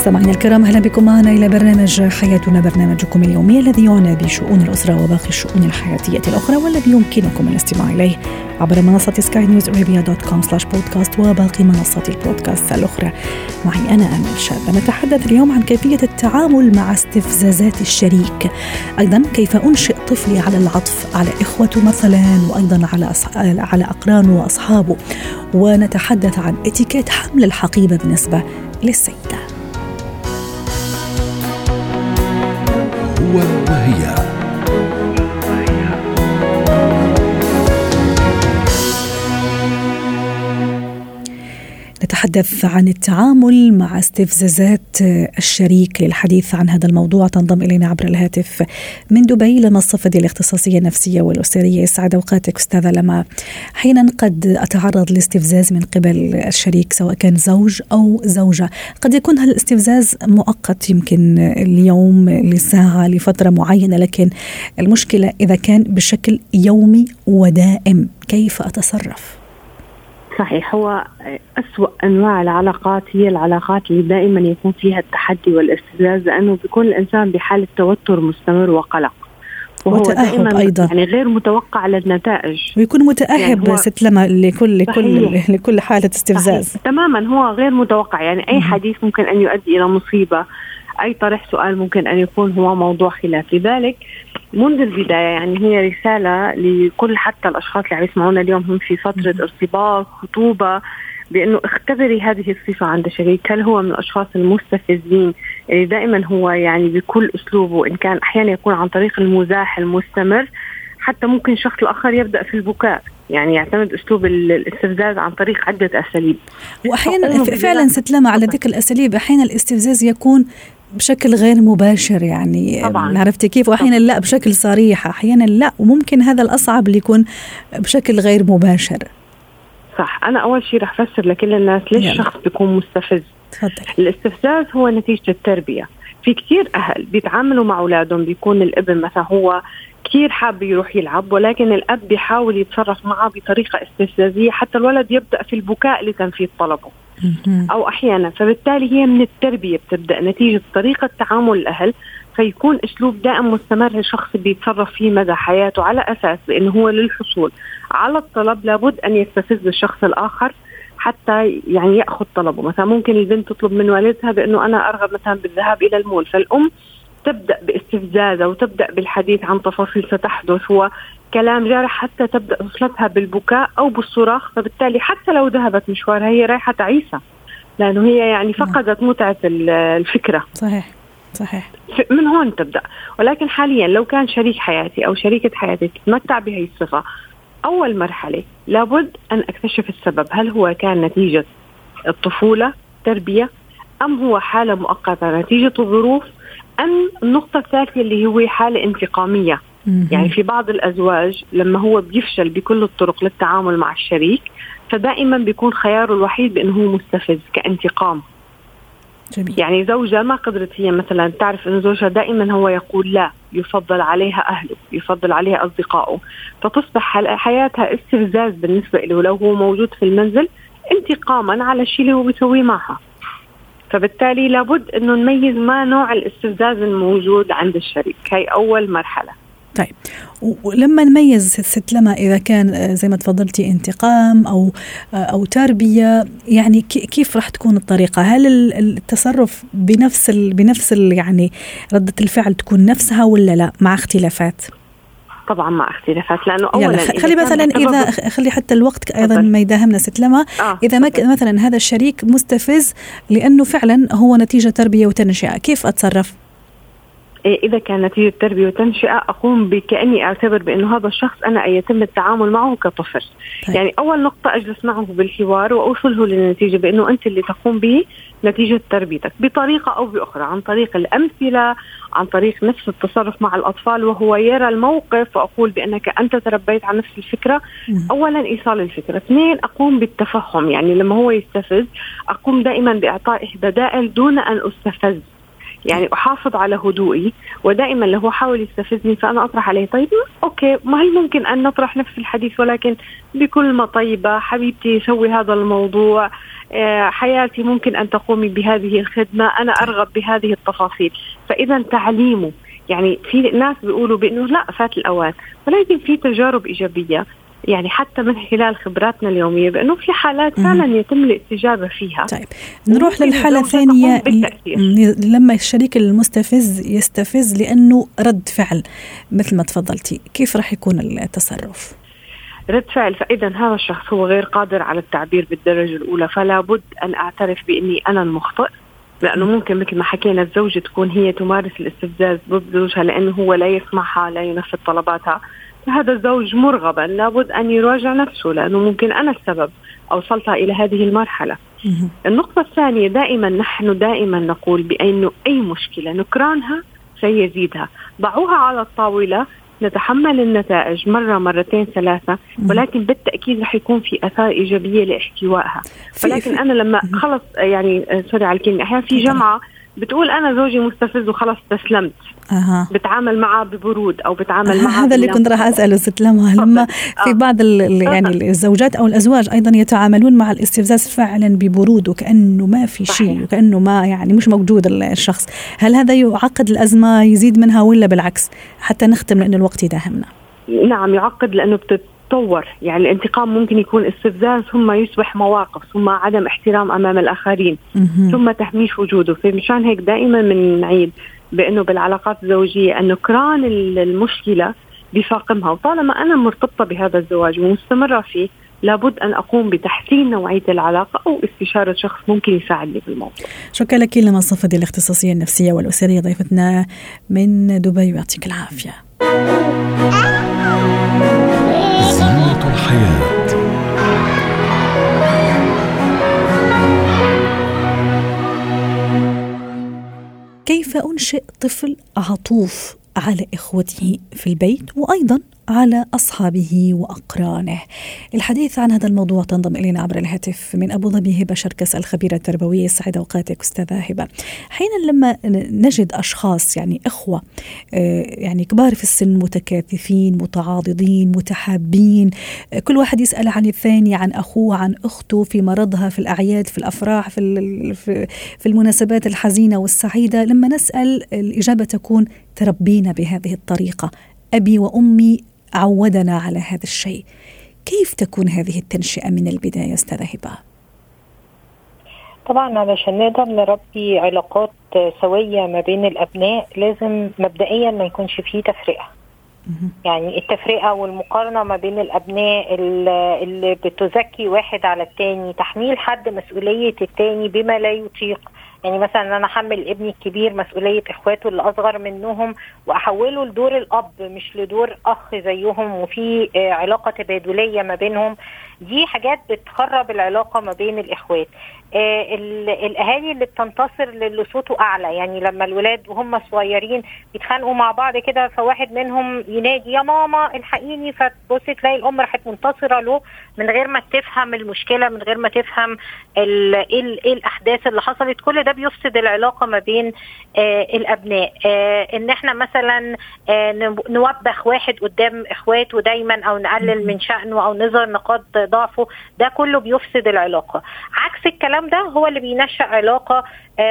مستمعينا الكرام أهلا بكم معنا إلى برنامج حياتنا برنامجكم اليومي الذي يعنى بشؤون الأسرة وباقي الشؤون الحياتية الأخرى والذي يمكنكم الاستماع إليه عبر منصة Sky News Arabia dot com slash podcast وباقي منصات البودكاست الأخرى. معي أنا آمل شاب نتحدث اليوم عن كيفية التعامل مع استفزازات الشريك. أيضا كيف أنشئ طفلي على العطف على إخوته مثلا وأيضا على على اقرانه وأصحابه. ونتحدث عن اتيكيت حمل الحقيبة بالنسبة للسيدة. وهي نتحدث عن التعامل مع استفزازات الشريك للحديث عن هذا الموضوع. تنضم إلينا عبر الهاتف من دبي لما الصفدي الاختصاصية النفسية والأسرية يسعد أوقاتك أستاذة لما. أحيانا قد أتعرض لاستفزاز من قبل الشريك سواء كان زوج أو زوجة. قد يكون هذا الاستفزاز مؤقت يمكن اليوم لساعة لفترة معينة لكن المشكلة إذا كان بشكل يومي ودائم كيف أتصرف؟ صحيح هو أسوأ أنواع العلاقات هي العلاقات اللي دائما يكون فيها التحدي والاستفزاز لأنه بيكون الإنسان بحالة توتر مستمر وقلق. وهو دائما أيضا. يعني غير متوقع للنتائج. ويكون متأهب يعني ست لما لكل لكل لكل حالة استفزاز. صحيح. تماما هو غير متوقع. يعني أي حديث ممكن أن يؤدي إلى مصيبة. أي طرح سؤال ممكن أن يكون هو موضوع خلاف. لذلك منذ البداية يعني هي رسالة لكل حتى الأشخاص اللي عم يسمعونا اليوم هم في فترة ارتباط خطوبة بأنه اختبري هذه الصفة عند شريك، هل هو من الأشخاص المستفزين اللي دائما هو يعني بكل أسلوبه ان كان أحيانا يكون عن طريق المزاح المستمر حتى ممكن الشخص الآخر يبدأ في البكاء؟ يعني يعتمد أسلوب الاستفزاز عن طريق عدة أساليب. واحيانا فعلا ست لما على ذكر الأساليب أحيانا الاستفزاز يكون بشكل غير مباشر يعني. طبعا. عرفتي كيف؟ واحيانا لا بشكل صريح أحيانا لا. وممكن هذا الأصعب اللي يكون بشكل غير مباشر. صح. أنا أول شيء رح افسر لكل الناس ليش يلا. الشخص بيكون مستفز. تفضل. الاستفزاز هو نتيجة التربية. في كثير أهل بيتعاملوا مع أولادهم بيكون الابن مثلا هو كثير حاب يروح يلعب ولكن الأب بيحاول يتصرف معه بطريقة استفزازية حتى الولد يبدأ في البكاء لتنفيذ طلبه أو أحيانا. فبالتالي هي من التربية بتبدأ نتيجة طريقة تعامل الأهل فيكون أسلوب دائم مستمر الشخص بيتصرف فيه مدى حياته على أساس بانه هو للحصول على الطلب لابد أن يستفز الشخص الآخر حتى يعني يأخذ طلبه. مثلا ممكن البنت تطلب من والدها بأنه أنا أرغب مثلا بالذهاب إلى المول فالأم تبدأ باستفزازها وتبدأ بالحديث عن تفاصيل ستحدث كلام جارح حتى تبدأ طفلتها بالبكاء أو بالصراخ فبالتالي حتى لو ذهبت مشوارها هي رايحة تعيسى لأنه هي يعني فقدت متعة الفكرة. صحيح صحيح. من هون تبدأ. ولكن حاليا لو كان شريك حياتي أو شريكة حياتي تتمتع بهي الصفة أول مرحلة لابد أن أكتشف السبب. هل هو كان نتيجة الطفولة تربية أم هو حالة مؤقتة نتيجة الظروف أم النقطة الثالثة اللي هو حالة انتقامية. يعني في بعض الأزواج لما هو بيفشل بكل الطرق للتعامل مع الشريك فدائما بيكون خياره الوحيد بأنه هو مستفز كانتقام. جميل. يعني زوجة ما قدرت هي مثلا تعرف انه زوجها دائما هو يقول لا يفضل عليها أهله يفضل عليها أصدقائه. فتصبح حياتها استفزاز بالنسبة له. لو هو موجود في المنزل انتقاما على الشيء اللي هو بيسويه معها. فبالتالي لابد إنه نميز ما نوع الاستفزاز الموجود عند الشريك. هي أول مرحلة. طيب ولما نميز ست لما إذا كان آه، زي ما تفضلتي انتقام أو آه، أو تربية يعني كي- كيف راح تكون الطريقة؟ هل ال- التصرف بنفس ال بنفس ال يعني ردة الفعل تكون نفسها ولا لا مع اختلافات؟ طبعا مع اختلافات لأنه اولا خلي مثلا إذا خلي حتى الوقت أيضا. ما يداهمنا ست لما آه إذا ما مثلا هذا الشريك مستفز لأنه فعلا هو نتيجة تربية وتنشئة كيف أتصرف؟ إيه، إذا كان نتيجة تربية وتنشئة أقوم بكأني أعتبر بأنه هذا الشخص أنا يتم التعامل معه كطفل طيب. يعني أول نقطة أجلس معه بالحوار وأوصله للنتيجة بأنه أنت اللي تقوم به نتيجة تربيتك بطريقة أو بأخرى عن طريق الأمثلة عن طريق نفس التصرف مع الأطفال وهو يرى الموقف وأقول بأنك أنت تربيت على نفس الفكرة مم. اولا إيصال الفكرة، اثنين أقوم بالتفهم يعني لما هو يستفز أقوم دائما باعطائه بدائل دون أن أستفز. يعني أحافظ على هدوئي ودائما لو هو حاول يستفزني فأنا أطرح عليه طيب أوكي ما هل ممكن أن نطرح نفس الحديث ولكن بكل طيبة حبيبتي سوي هذا الموضوع آه، حياتي ممكن أن تقومي بهذه الخدمة أنا أرغب بهذه التفاصيل. فاذا تعليمه يعني في ناس بيقولوا بأنه لا فات الأوان ولكن في تجارب إيجابية. يعني حتى من خلال خبراتنا اليومية بأنه في حالات فعلا يتم الاستجابة فيها. طيب نروح للحالة الثانية. لما الشريك المستفز يستفز لأنه رد فعل مثل ما تفضلتي كيف راح يكون التصرف؟ رد فعل فاذا هذا الشخص هو غير قادر على التعبير بالدرجة الأولى فلا بد أن أعترف بأني أنا المخطئ لأنه ممكن مثل ما حكينا الزوجة تكون هي تمارس الاستفزاز ضد زوجها لأنه هو لا يسمعها لا ينفذ طلباتها. فهذا الزوج مرغبا لابد أن يراجع نفسه لأنه ممكن أنا السبب اوصلتها إلى هذه المرحلة. النقطة الثانية دائما نحن دائما نقول بانه أي مشكلة نكرانها سيزيدها، ضعوها على الطاولة نتحمل النتائج مرة مرتين ثلاثة ولكن بالتأكيد رح يكون في آثار إيجابية لإحتوائها. ولكن أنا لما خلص يعني سوري على الكلمة أحيانا في جمعة بتقول أنا زوجي مستفز وخلاص استسلمت أه. بتعامل معه ببرود أو بتعامل أه معه هذا اللي كنت راح أسأله ست لما لما في بعض يعني الزوجات أو الأزواج أيضا يتعاملون مع الاستفزاز فعلا ببرود وكأنه ما في شيء وكأنه ما يعني مش موجود الشخص. هل هذا يعقد الأزمة يزيد منها ولا بالعكس؟ حتى نختم لأن الوقت يداهمنا. نعم يعقد لأنه بتت تطور. يعني الانتقام ممكن يكون استفزاز ثم يصبح مواقف ثم عدم احترام أمام الآخرين ثم تهميش وجوده. فمشان هيك دائما بنعيد بأنه بالعلاقات الزوجية أنه كران المشكلة بفاقمها. وطالما أنا مرتبطة بهذا الزواج ومستمرة فيه لابد أن أقوم بتحسين نوعية العلاقة أو استشارة شخص ممكن يساعدني في الموضوع. شكرا لك لما صفدي الاختصاصية النفسية والأسرية ضيفتنا من دبي ويعطيك العافية. الحياة. كيف أنشئ طفل عطوف على إخوته في البيت؟ وأيضا على أصحابه وأقرانه. الحديث عن هذا الموضوع تنضم إلينا عبر الهاتف من أبو ظبي هبة شركس الخبيرة التربوية. سعيد أوقاتك أستاذة هبة. حين لما نجد أشخاص يعني إخوة آه، يعني كبار في السن متكاثفين متعاضدين متحابين آه، كل واحد يسأل عن الثاني عن أخوه عن أخته في مرضها في الأعياد في الأفراح في, في المناسبات الحزينة والسعيدة لما نسأل الإجابة تكون تربينا بهذه الطريقة. أبي وأمي عودنا على هذا الشيء. كيف تكون هذه التنشئة من البداية أستاذة هبة؟ طبعا علشان نقدر نربي علاقات سوية ما بين الأبناء لازم مبدئيا ما يكونش فيه تفرقة. يعني التفرقة والمقارنة ما بين الأبناء اللي بتزكي واحد على التاني تحميل حد مسؤولية التاني بما لا يطيق. يعني مثلا أنا احمل ابني الكبير مسؤولية إخواته اللي أصغر منهم وأحوله لدور الأب مش لدور أخ زيهم وفي آه، علاقة تبادلية ما بينهم. دي حاجات بتخرب العلاقة ما بين الإخوات. الأهالي اللي بتنتصر للي صوته أعلى. يعني لما الولاد وهم صغيرين بيتخانقوا مع بعض كده فواحد منهم ينادي يا ماما الحقيني. فتبص تلاقي الأم راحت منتصرة له من غير ما تفهم المشكلة من غير ما تفهم إيه الأحداث اللي حصلت. كل ده بيفسد العلاقة ما بين آه الأبناء. آه إن إحنا مثلا آه نوبخ واحد قدام إخواته دايما أو نقلل من شأنه أو نظهر نقاط ضعفه ده كله بيفسد العلاقة. عكس الكلام ده هو اللي بينشأ علاقة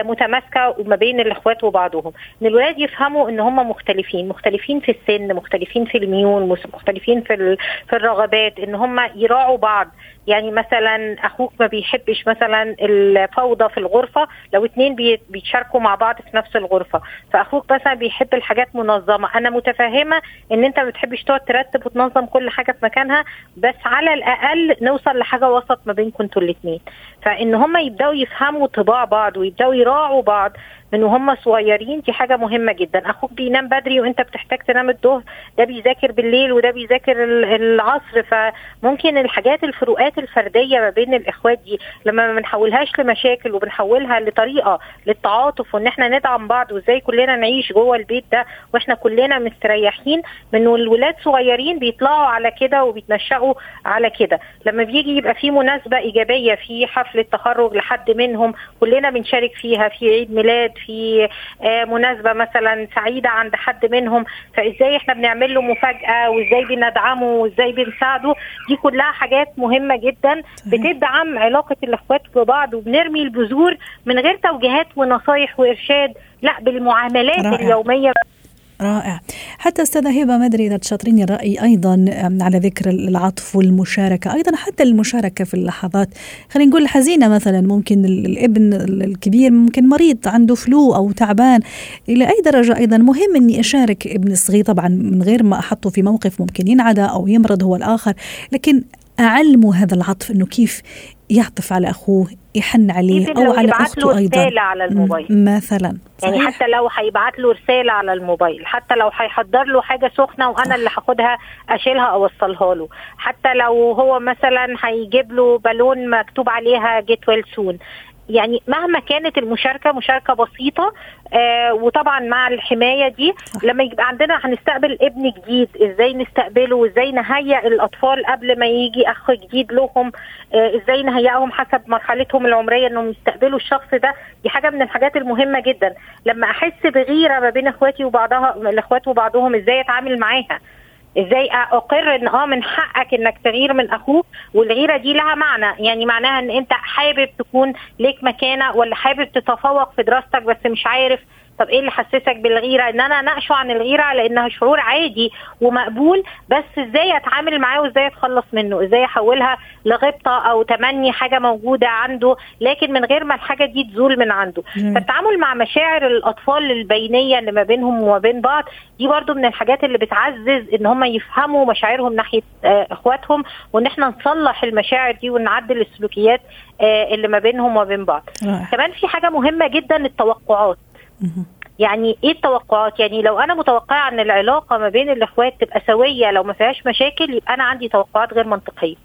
متماسكة ما بين الإخوات وبعضهم. إن الولاد يفهموا إن هم مختلفين مختلفين في السن مختلفين في الميول مختلفين في في الرغبات إن هم يراعوا بعض. يعني مثلا أخوك ما بيحبش مثلا الفوضى في الغرفة لو اتنين بيتشاركوا مع بعض في نفس الغرفة. فأخوك مثلا بيحب الحاجات منظمة. أنا متفهمة إن أنت ما بتحبش تقعد ترتب وتنظم كل حاجة في مكانها بس على الأقل نوصل لحاجة وسط ما بينكم أنتوا الاثنين فإن هم يبدأوا يفهموا طباع بعض ويبدأوا يراعوا بعض. من وهم صغيرين دي حاجة مهمة جدا. أخوك بينام بدري وأنت بتحتاج تنام الظهر ده بيذاكر بالليل وده بيذاكر العصر. فممكن الحاجات الفروقات الفردية ما بين الإخوات دي لما ما بنحولهاش لمشاكل وبنحولها لطريقة للتعاطف وإن إحنا ندعم بعض وإزاي كلنا نعيش جوه البيت ده وإحنا كلنا مستريحين من الولاد صغيرين بيطلعوا على كده وبيتنشأوا على كده. لما بيجي يبقى في مناسبة إيجابية في حفله تخرج لحد منهم كلنا بنشارك فيها في عيد ميلاد في آه، مناسبة مثلا سعيدة عند حد منهم فإزاي إحنا بنعمل له مفاجأة وإزاي بندعمه وإزاي بنساعده؟ دي كلها حاجات مهمة جدا بتدعم علاقة الإخوات ببعض وبنرمي البذور من غير توجيهات ونصايح وإرشاد لا بالمعاملات رائع. اليومية. رائع. حتى أستاذة هبة ما أدري إذا تشاطريني الرأي أيضا على ذكر العطف والمشاركة. أيضا حتى المشاركة في اللحظات. خلينا نقول حزينة مثلا ممكن ال- الابن ال- الكبير ممكن مريض عنده فلو أو تعبان. إلى أي درجة أيضا مهم أني أشارك ابن الصغير. طبعا من غير ما أحطه في موقف ممكن ينعدى أو يمرض هو الآخر. لكن أعلمه هذا العطف أنه كيف يعطف على أخوه يحن عليه لو على يبعت أخته له أيضا رسالة على الموبايل. مثلا يعني صحيح. حتى لو هيبعت له رسالة على الموبايل حتى لو هيحضر له حاجة سخنة وأنا اللي هاخدها أشيلها أوصلها له حتى لو هو مثلا هيجيب له بالون مكتوب عليها جيت ويل سون يعني مهما كانت المشاركة مشاركة بسيطة آه وطبعا مع الحماية دي. لما يبقى عندنا هنستقبل ابن جديد إزاي نستقبله وازاي نهيئ الأطفال قبل ما يجي أخ جديد لهم آه إزاي نهيئهم حسب مرحلتهم العمرية إنهم يستقبلوا الشخص ده. دي حاجة من الحاجات المهمة جدا. لما أحس بغيرة ما بين إخواتي وبعضها الاخوات وبعضهم إزاي أتعامل معاها؟ إزاي أقر إن آه من حقك إنك تغير من أخوك والغيرة دي لها معنى. يعني معناها إن أنت حابب تكون ليك مكانة ولا حابب تتفوق في دراستك بس مش عارف طب إيه اللي حسسك بالغيرة إن أنا اناقشه عن الغيرة لأنها شعور عادي ومقبول بس إزاي أتعامل معاه وإزاي أتخلص منه إزاي أحولها لغبطة أو تمني حاجة موجودة عنده لكن من غير ما الحاجة دي تزول من عنده. فالتعامل مع مشاعر الأطفال البينية اللي ما بينهم وما بين بعض دي برضو من الحاجات اللي بتعزز إن هم يفهموا مشاعرهم ناحية آه، إخواتهم وإن إحنا نصلح المشاعر دي ونعدل السلوكيات آه، اللي ما بينهم وما بين بعض رائع. كمان في حاجة مهمة جدا التوقعات. يعني إيه التوقعات؟ يعني لو أنا متوقعة إن العلاقة ما بين الإخوات تبقى سوية لو ما فيهاش مشاكل يبقى أنا عندي توقعات غير منطقية.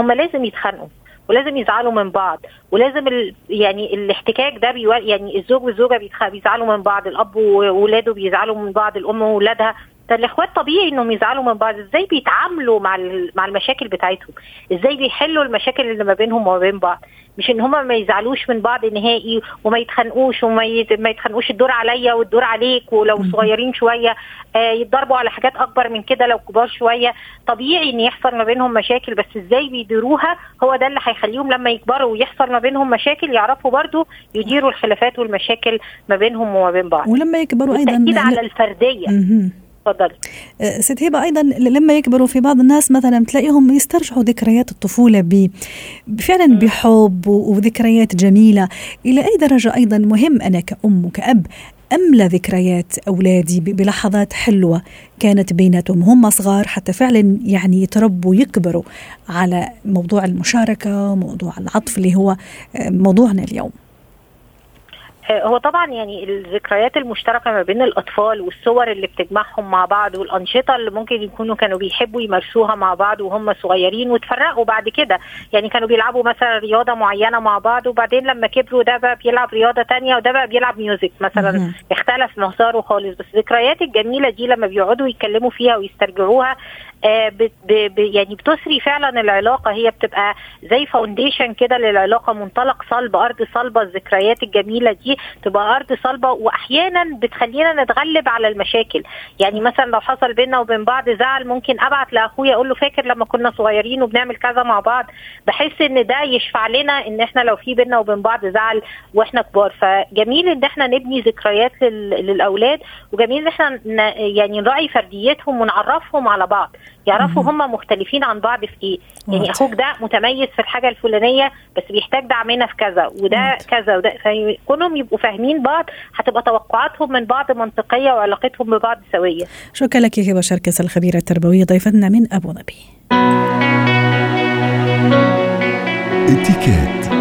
هم لازم يتخانقوا ولازم يزعلوا من بعض ولازم ال... يعني الاحتكاك ده بيو... يعني الزوج والزوجة بيتخ... بيزعلوا من بعض الأب وولاده بيزعلوا من بعض الأم وولادها. ده الإخوات طبيعي إنهم يزعلوا من بعض. إزاي بيتعاملوا مع مع المشاكل بتاعتهم؟ إزاي بيحلوا المشاكل اللي ما بينهم وما بين بعض؟ مش إن هما ما يزعلوش من بعض نهائي وما يتخانقوش وما يت... ما يتخانقوش الدور عليا والدور عليك ولو صغيرين شوية آه يتضربوا على حاجات أكبر من كده لو كبار شوية. طبيعي إن يحصل ما بينهم مشاكل بس إزاي بيديروها هو ده اللي هيخليهم لما يكبروا ويحصل ما بينهم مشاكل يعرفوا برضو يديروا الخلافات والمشاكل ما بينهم وما بين بعض. ولما يكبروا أيضا على الفردية. اتفضلي آه، ست هبة أيضا لما يكبروا في بعض الناس مثلا تلاقيهم يسترجعوا ذكريات الطفولة ب فعلا بحب وذكريات جميلة. إلى أي درجة أيضا مهم أنا كأم وكأب أملى ذكريات أولادي ب- بلحظات حلوة كانت بيناتهم هم صغار حتى فعلا يعني يتربوا ويكبروا على موضوع المشاركة موضوع العطف اللي هو آه، موضوعنا اليوم. هو طبعا يعني الذكريات المشتركة ما بين الأطفال والصور اللي بتجمعهم مع بعض والأنشطة اللي ممكن يكونوا كانوا بيحبوا يمارسوها مع بعض وهم صغيرين وتفرقوا بعد كده. يعني كانوا بيلعبوا مثلا رياضة معينة مع بعض وبعدين لما كبروا ده بقى بيلعب رياضة تانية وده بقى بيلعب ميوزك مثلا. اختلف مساره خالص. بس الذكريات الجميلة دي لما بيقعدوا يتكلموا فيها ويسترجعوها آه، بت- ب- ب- يعني بتثري فعلا العلاقة. هي بتبقى زي فاونديشن كده للعلاقة منطلق صلب أرض صلبة الذكريات الجميلة دي تبقى أرض صلبة واحيانا بتخلينا نتغلب على المشاكل. يعني مثلا لو حصل بينا وبين بعض زعل ممكن أبعت لأخويا أقول له فاكر لما كنا صغيرين وبنعمل كذا مع بعض؟ بحس إن ده يشفع لنا إن إحنا لو في بينا وبين بعض زعل وإحنا كبار. فجميل إن إحنا نبني ذكريات لل- للأولاد وجميل إن إحنا يعني نراعي فرديتهم ونعرفهم على بعض. يعرفوا هم مختلفين عن بعض في إيه. يعني. أخوك ده متميز في الحاجة الفلانية بس بيحتاج دعمنا في كذا وده. كذا وده. فكونهم يبقوا فاهمين بعض هتبقى توقعاتهم من بعض منطقية وعلاقتهم ببعض سوية. شكرا لك هبة شركس الخبيرة التربوية ضيفتنا من أبو ظبي. اتكات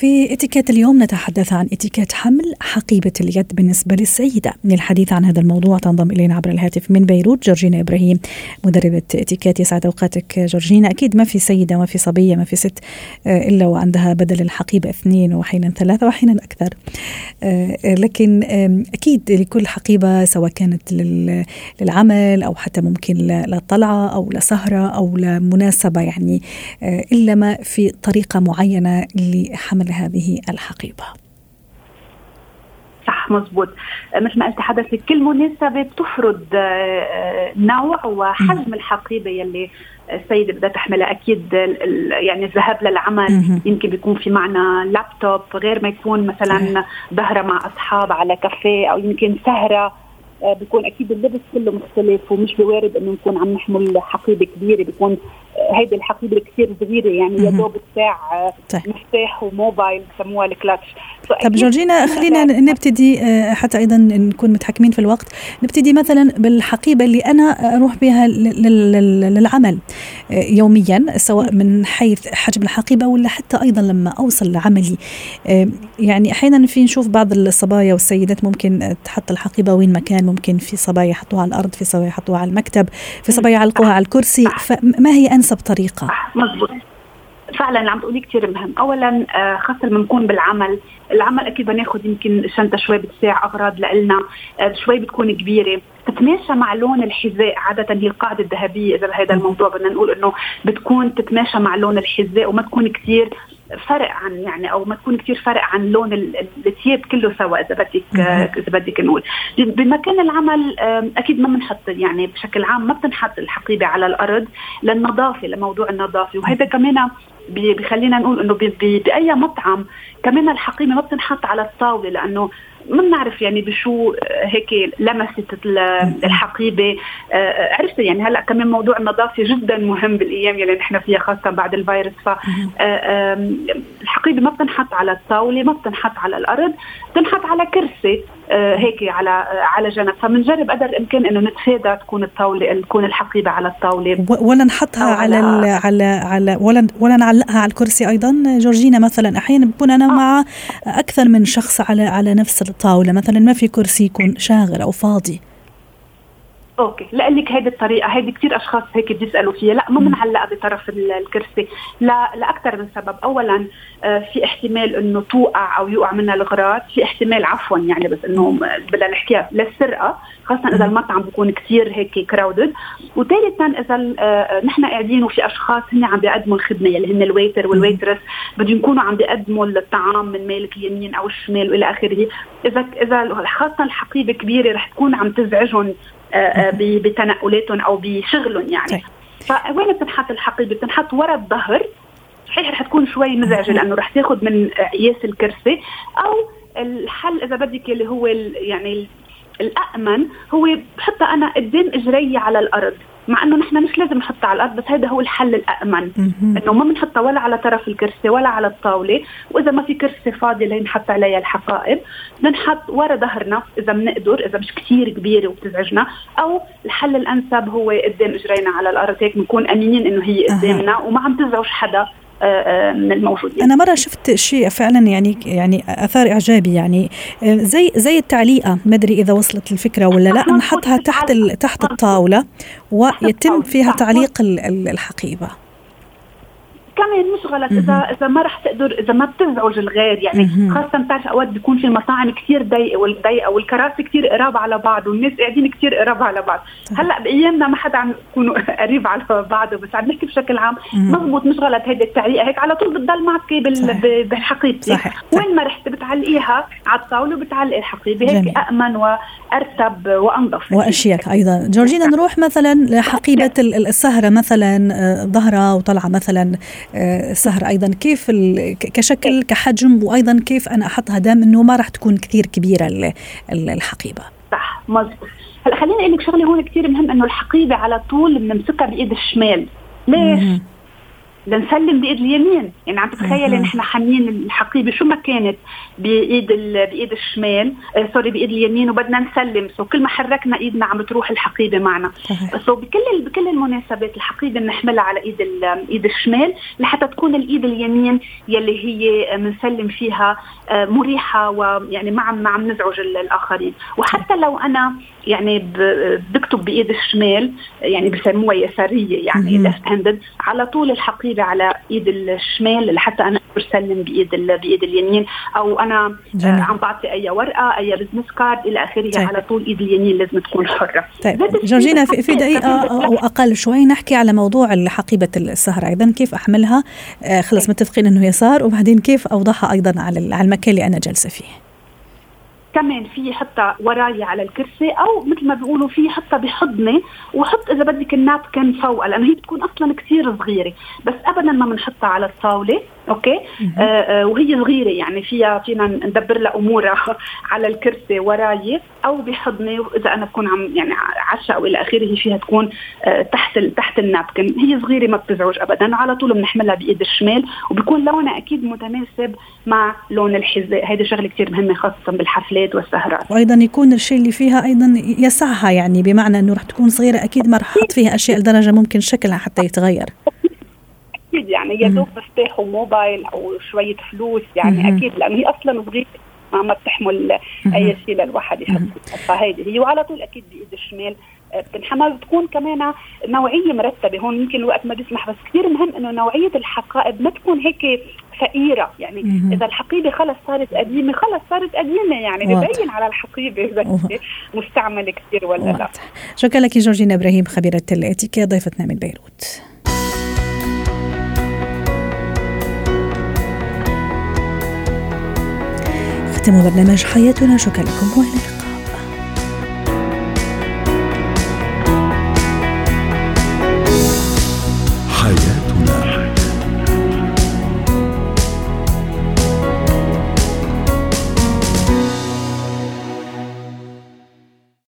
في اتيكيت اليوم نتحدث عن اتيكيت حمل حقيبة اليد بالنسبة للسيدة. للحديث عن هذا الموضوع تنضم إلينا عبر الهاتف من بيروت جورجينا إبراهيم مدربة اتيكيت. يسعد أوقاتك جورجينا. أكيد ما في سيدة ما في صبية ما في ست آه، إلا وعندها بدل الحقيبة اثنين وأحيانا ثلاثة وأحيانا أكثر. آه، لكن أكيد لكل حقيبة سواء كانت للعمل أو حتى ممكن للطلعة أو لسهرة أو لمناسبة يعني آه، إلا ما في طريقة معينة لحمل هذه الحقيبة. صح مزبوط. مثل ما قلت حضرتك كل مناسبة بتفرض آه، نوع وحجم الحقيبة يلي السيدة بدها تحملها. أكيد يعني الذهاب للعمل يمكن بيكون في معنا لابتوب غير ما يكون مثلا ظهرة مع أصحاب على كافيه أو يمكن سهرة. آه، بيكون أكيد اللبس كله مختلف ومش بوارد إنه نكون عم نحمل حقيبة كبيرة بيكون آه، هيدي الحقيبة كثير صغيره يعني يا دوب آه، طيب. مفتاح وموبايل بسموها الكلاتش. طب جورجينا خلينا نبتدي حتى أيضا نكون متحكمين في الوقت. نبتدي مثلا بالحقيبة اللي أنا أروح بها للعمل يوميا سواء من حيث حجم الحقيبة ولا حتى أيضا لما أوصل لعملي. يعني أحيانا في نشوف بعض الصبايا والسيدات ممكن تحط الحقيبة وين ما كان ممكن في صبايا يحطوها على الأرض في صبايا يحطوها على المكتب في صبايا يعلقوها على الكرسي. فما هي انسب طريقة. مزبوط فعلا اللي عم تقولي كثير مهم. اولا آه، خاصة لما نكون بالعمل العمل أكيد بناخذ يمكن شنطة شوي بتساع أغراض لنا آه، شوي بتكون كبيرة. تتماشى مع لون الحذاء عادة هي القاعدة الذهبية إذا بهذا الموضوع بدنا نقول إنه بتكون تتماشى مع لون الحذاء وما تكون كثير فرق عن يعني أو ما تكون كثير فرق عن لون الثياب كله سوا إذا بدك إذا بدك نقول. بمكان العمل أكيد ما بنحط يعني بشكل عام ما بتنحط الحقيبة على الأرض للنظافة لموضوع النظافة. وهذا كمان بخلينا نقول إنه بأي مطعم كمان الحقيبة ما بتنحط على الطاولة لأنه ما بنعرف يعني بشو هيك لمست الحقيبة. آه، عرفت يعني هلأ كمان موضوع النظافة جدا مهم بالأيام يلي نحن فيها خاصة بعد الفيروس. ف آه، الحقيبة ما بتنحط على الطاولة ما بتنحط على الأرض بتنحط على كرسي. آه، هيك على على جنب. فبنجرب قدر الإمكان إنه نتفادى تكون الطاولة تكون الحقيبة على الطاولة. ولا نحطها على على على على ولا ولا نعلقها على الكرسي أيضا؟ جورجينا مثلا أحيانا بكون أنا مع أكثر من شخص على على نفس الطاولة. مثلا ما في كرسي يكون شاغر أو فاضي. أوكي. لك هيدي الطريقة. هيدي كثير أشخاص هيك بيسألوا فيها. لا ما بنعلقها بطرف الكرسي. لا لاكثر من سبب. اولا آه، في احتمال إنه توقع أو يوقع منها الاغراض في احتمال عفوا يعني بس إنه بدنا نحكيها للسرقة. خاصة إذا المطعم بيكون كثير هيك crowded وثالثا إذا آه، نحن قاعدين وفي أشخاص هن عم بيقدموا الخدمة اللي هن ال waiter وال waitress بدهم يكونوا عم بيقدموا الطعام من مالك اليمين أو الشمال وإلى آخره. إذا إذا خاصة الحقيبة كبيرة رح تكون عم تزعجهم بتنقلاتهم أو بشغلهم يعني. طيب. فوين بتنحط الحقيبة بتنحط ورا الظهر. صحيح رح تكون شوي مزعجة لأنه رح تاخذ من قياس الكرسي أو الحل إذا بدك اللي هو يعني الامن هو بحطها أنا قدام إجري على الأرض. مع إنه نحن مش لازم نحطها على الأرض بس هذا هو الحل الامن إنه ما بنحطها ولا على طرف الكرسي ولا على الطاولة وإذا ما في كرسي فاضي لنحط عليها الحقائب. بنحط ورا ظهرنا إذا بنقدر إذا مش كثير كبيرة وبتزعجنا. أو الحل الأنسب هو قدام إجرينا على الأرض هيك بنكون آمنين إنه هي قدامنا وما عم تزعج حدا. من الموجودين. أنا مرة شفت شيء فعلا يعني يعني أثار إعجابي يعني. آه، زي زي التعليقة ما أدري إذا وصلت الفكرة ولا لا نحطها تحت تحت الطاولة ويتم فيها تعليق الحقيبة. كمان مش غلط اذا إذا ما رح تقدر إذا ما بتزعج الغير يعني خاصة بتعرف اوقات بيكون في المطاعم كثير ضيقه والضيقه والكراسي كثير قراب على بعض والناس قاعدين كثير قراب على بعض. هلأ بأيامنا ما حدا عم يكونوا قريب على بعض بس عم نحكي بشكل عام. مضبوط مش غلط هيدي التعليقة هيك على طول بتضل معك بالحقيبة. وين ما رحت بتعلقيها على الطاولة وبتعلقي الحقيبة هيك امن وأرتب وأنظف. وأشيك أيضا. جورجينا نروح مثلا لحقيبة السهرة مثلا آه، ظهرة وطلعة مثلا. السهر أيضا. كيف كشكل كحجم وأيضا كيف أنا أحطها؟ دام إنه ما راح تكون كثير كبيرة الحقيبة. صح مزبوط هلا خليني أقول لك شغلة هون كثير مهم إنه الحقيبة على طول بنمسكها بإيد الشمال. ليش؟ لنسلم بإيد اليمين. يعني عم تتخيلي نحن حاملين الحقيبة شو ما كانت بإيد بإيد الشمال آه sorry بإيد اليمين وبدنا نسلم. so كل ما حركنا إيدنا عم تروح الحقيبة معنا. so بكل بكل المناسبات الحقيبة بنحملها على إيد إيد الشمال لحتى تكون الإيد اليمين يلي هي بنسلم فيها آه مريحة ويعني ما عم ما عم نزعج الآخرين. وحتى لو أنا يعني بكتب بإيد الشمال يعني بسموها يسارية يعني left handed على طول الحقيبة على إيد الشمال لحتى أنا بسلم بإيد بإيد اليمين أو أنا جميل. آه، عم بعطي أي ورقة أي business card إلى آخره طيب. على طول إيد اليمين لازم تكون حرة طيب جورجينا في, في دقيقة أو أقل شوي نحكي على موضوع حقيبة السهر أيضا كيف أحملها آه، خلص طيب. متفقين إنه يسار وبعدين كيف اوضعها أيضا على المكان اللي أنا جالسة فيه كمان في حتى وراي على الكرسي أو مثل ما بيقولوا في حتى بحضني وحط إذا بدك النابكن فوقها لأنه هي بتكون أصلا كثير صغيرة. بس ابدا ما بنحطها على الطاولة. أوكي؟ آه آه وهي صغيرة يعني فيها فينا ندبر لها امورها على الكرسي وراي أو بحضني وإذا أنا بكون عم يعني عشاء أو إلى اخره فيها تكون آه تحت تحت النابكن. هي صغيرة ما بتزعج ابدا على طول بنحملها بإيد الشمال وبيكون لونها أكيد متناسب مع لون الحذاء. هيدي شغلة كثير مهمة خاصة بالحفلات والسهرات. وأيضا يكون الشيء اللي فيها أيضا يسعها يعني بمعنى إنه رح تكون صغيرة أكيد ما رح أحط فيها أشياء لدرجة ممكن شكلها حتى يتغير. أكيد يعني يا دوب مفتاح وموبايل أو شوية فلوس يعني مم. أكيد لأنه هي أصلا صغيره ما ما بتحمل أي شيء للواحد يحط فهيدي هي وعلى طول أكيد بإيد الشمال. آه، بتنحمل بتكون كمان نوعية مرتبة. هون يمكن الوقت ما بيسمح بس كثير مهم إنه نوعية الحقائب ما تكون هيك فقيرة. يعني مم. إذا الحقيبة خلص صارت قديمة خلص صارت قديمة يعني ببين على الحقيبة إذا مستعملة كثير ولا واضح. لا شكرا لك جورجينا إبراهيم خبيرة الاتيكيت ضيفتنا من بيروت. نختم برنامج حياتنا شكرا لكم وإلى اللقاء.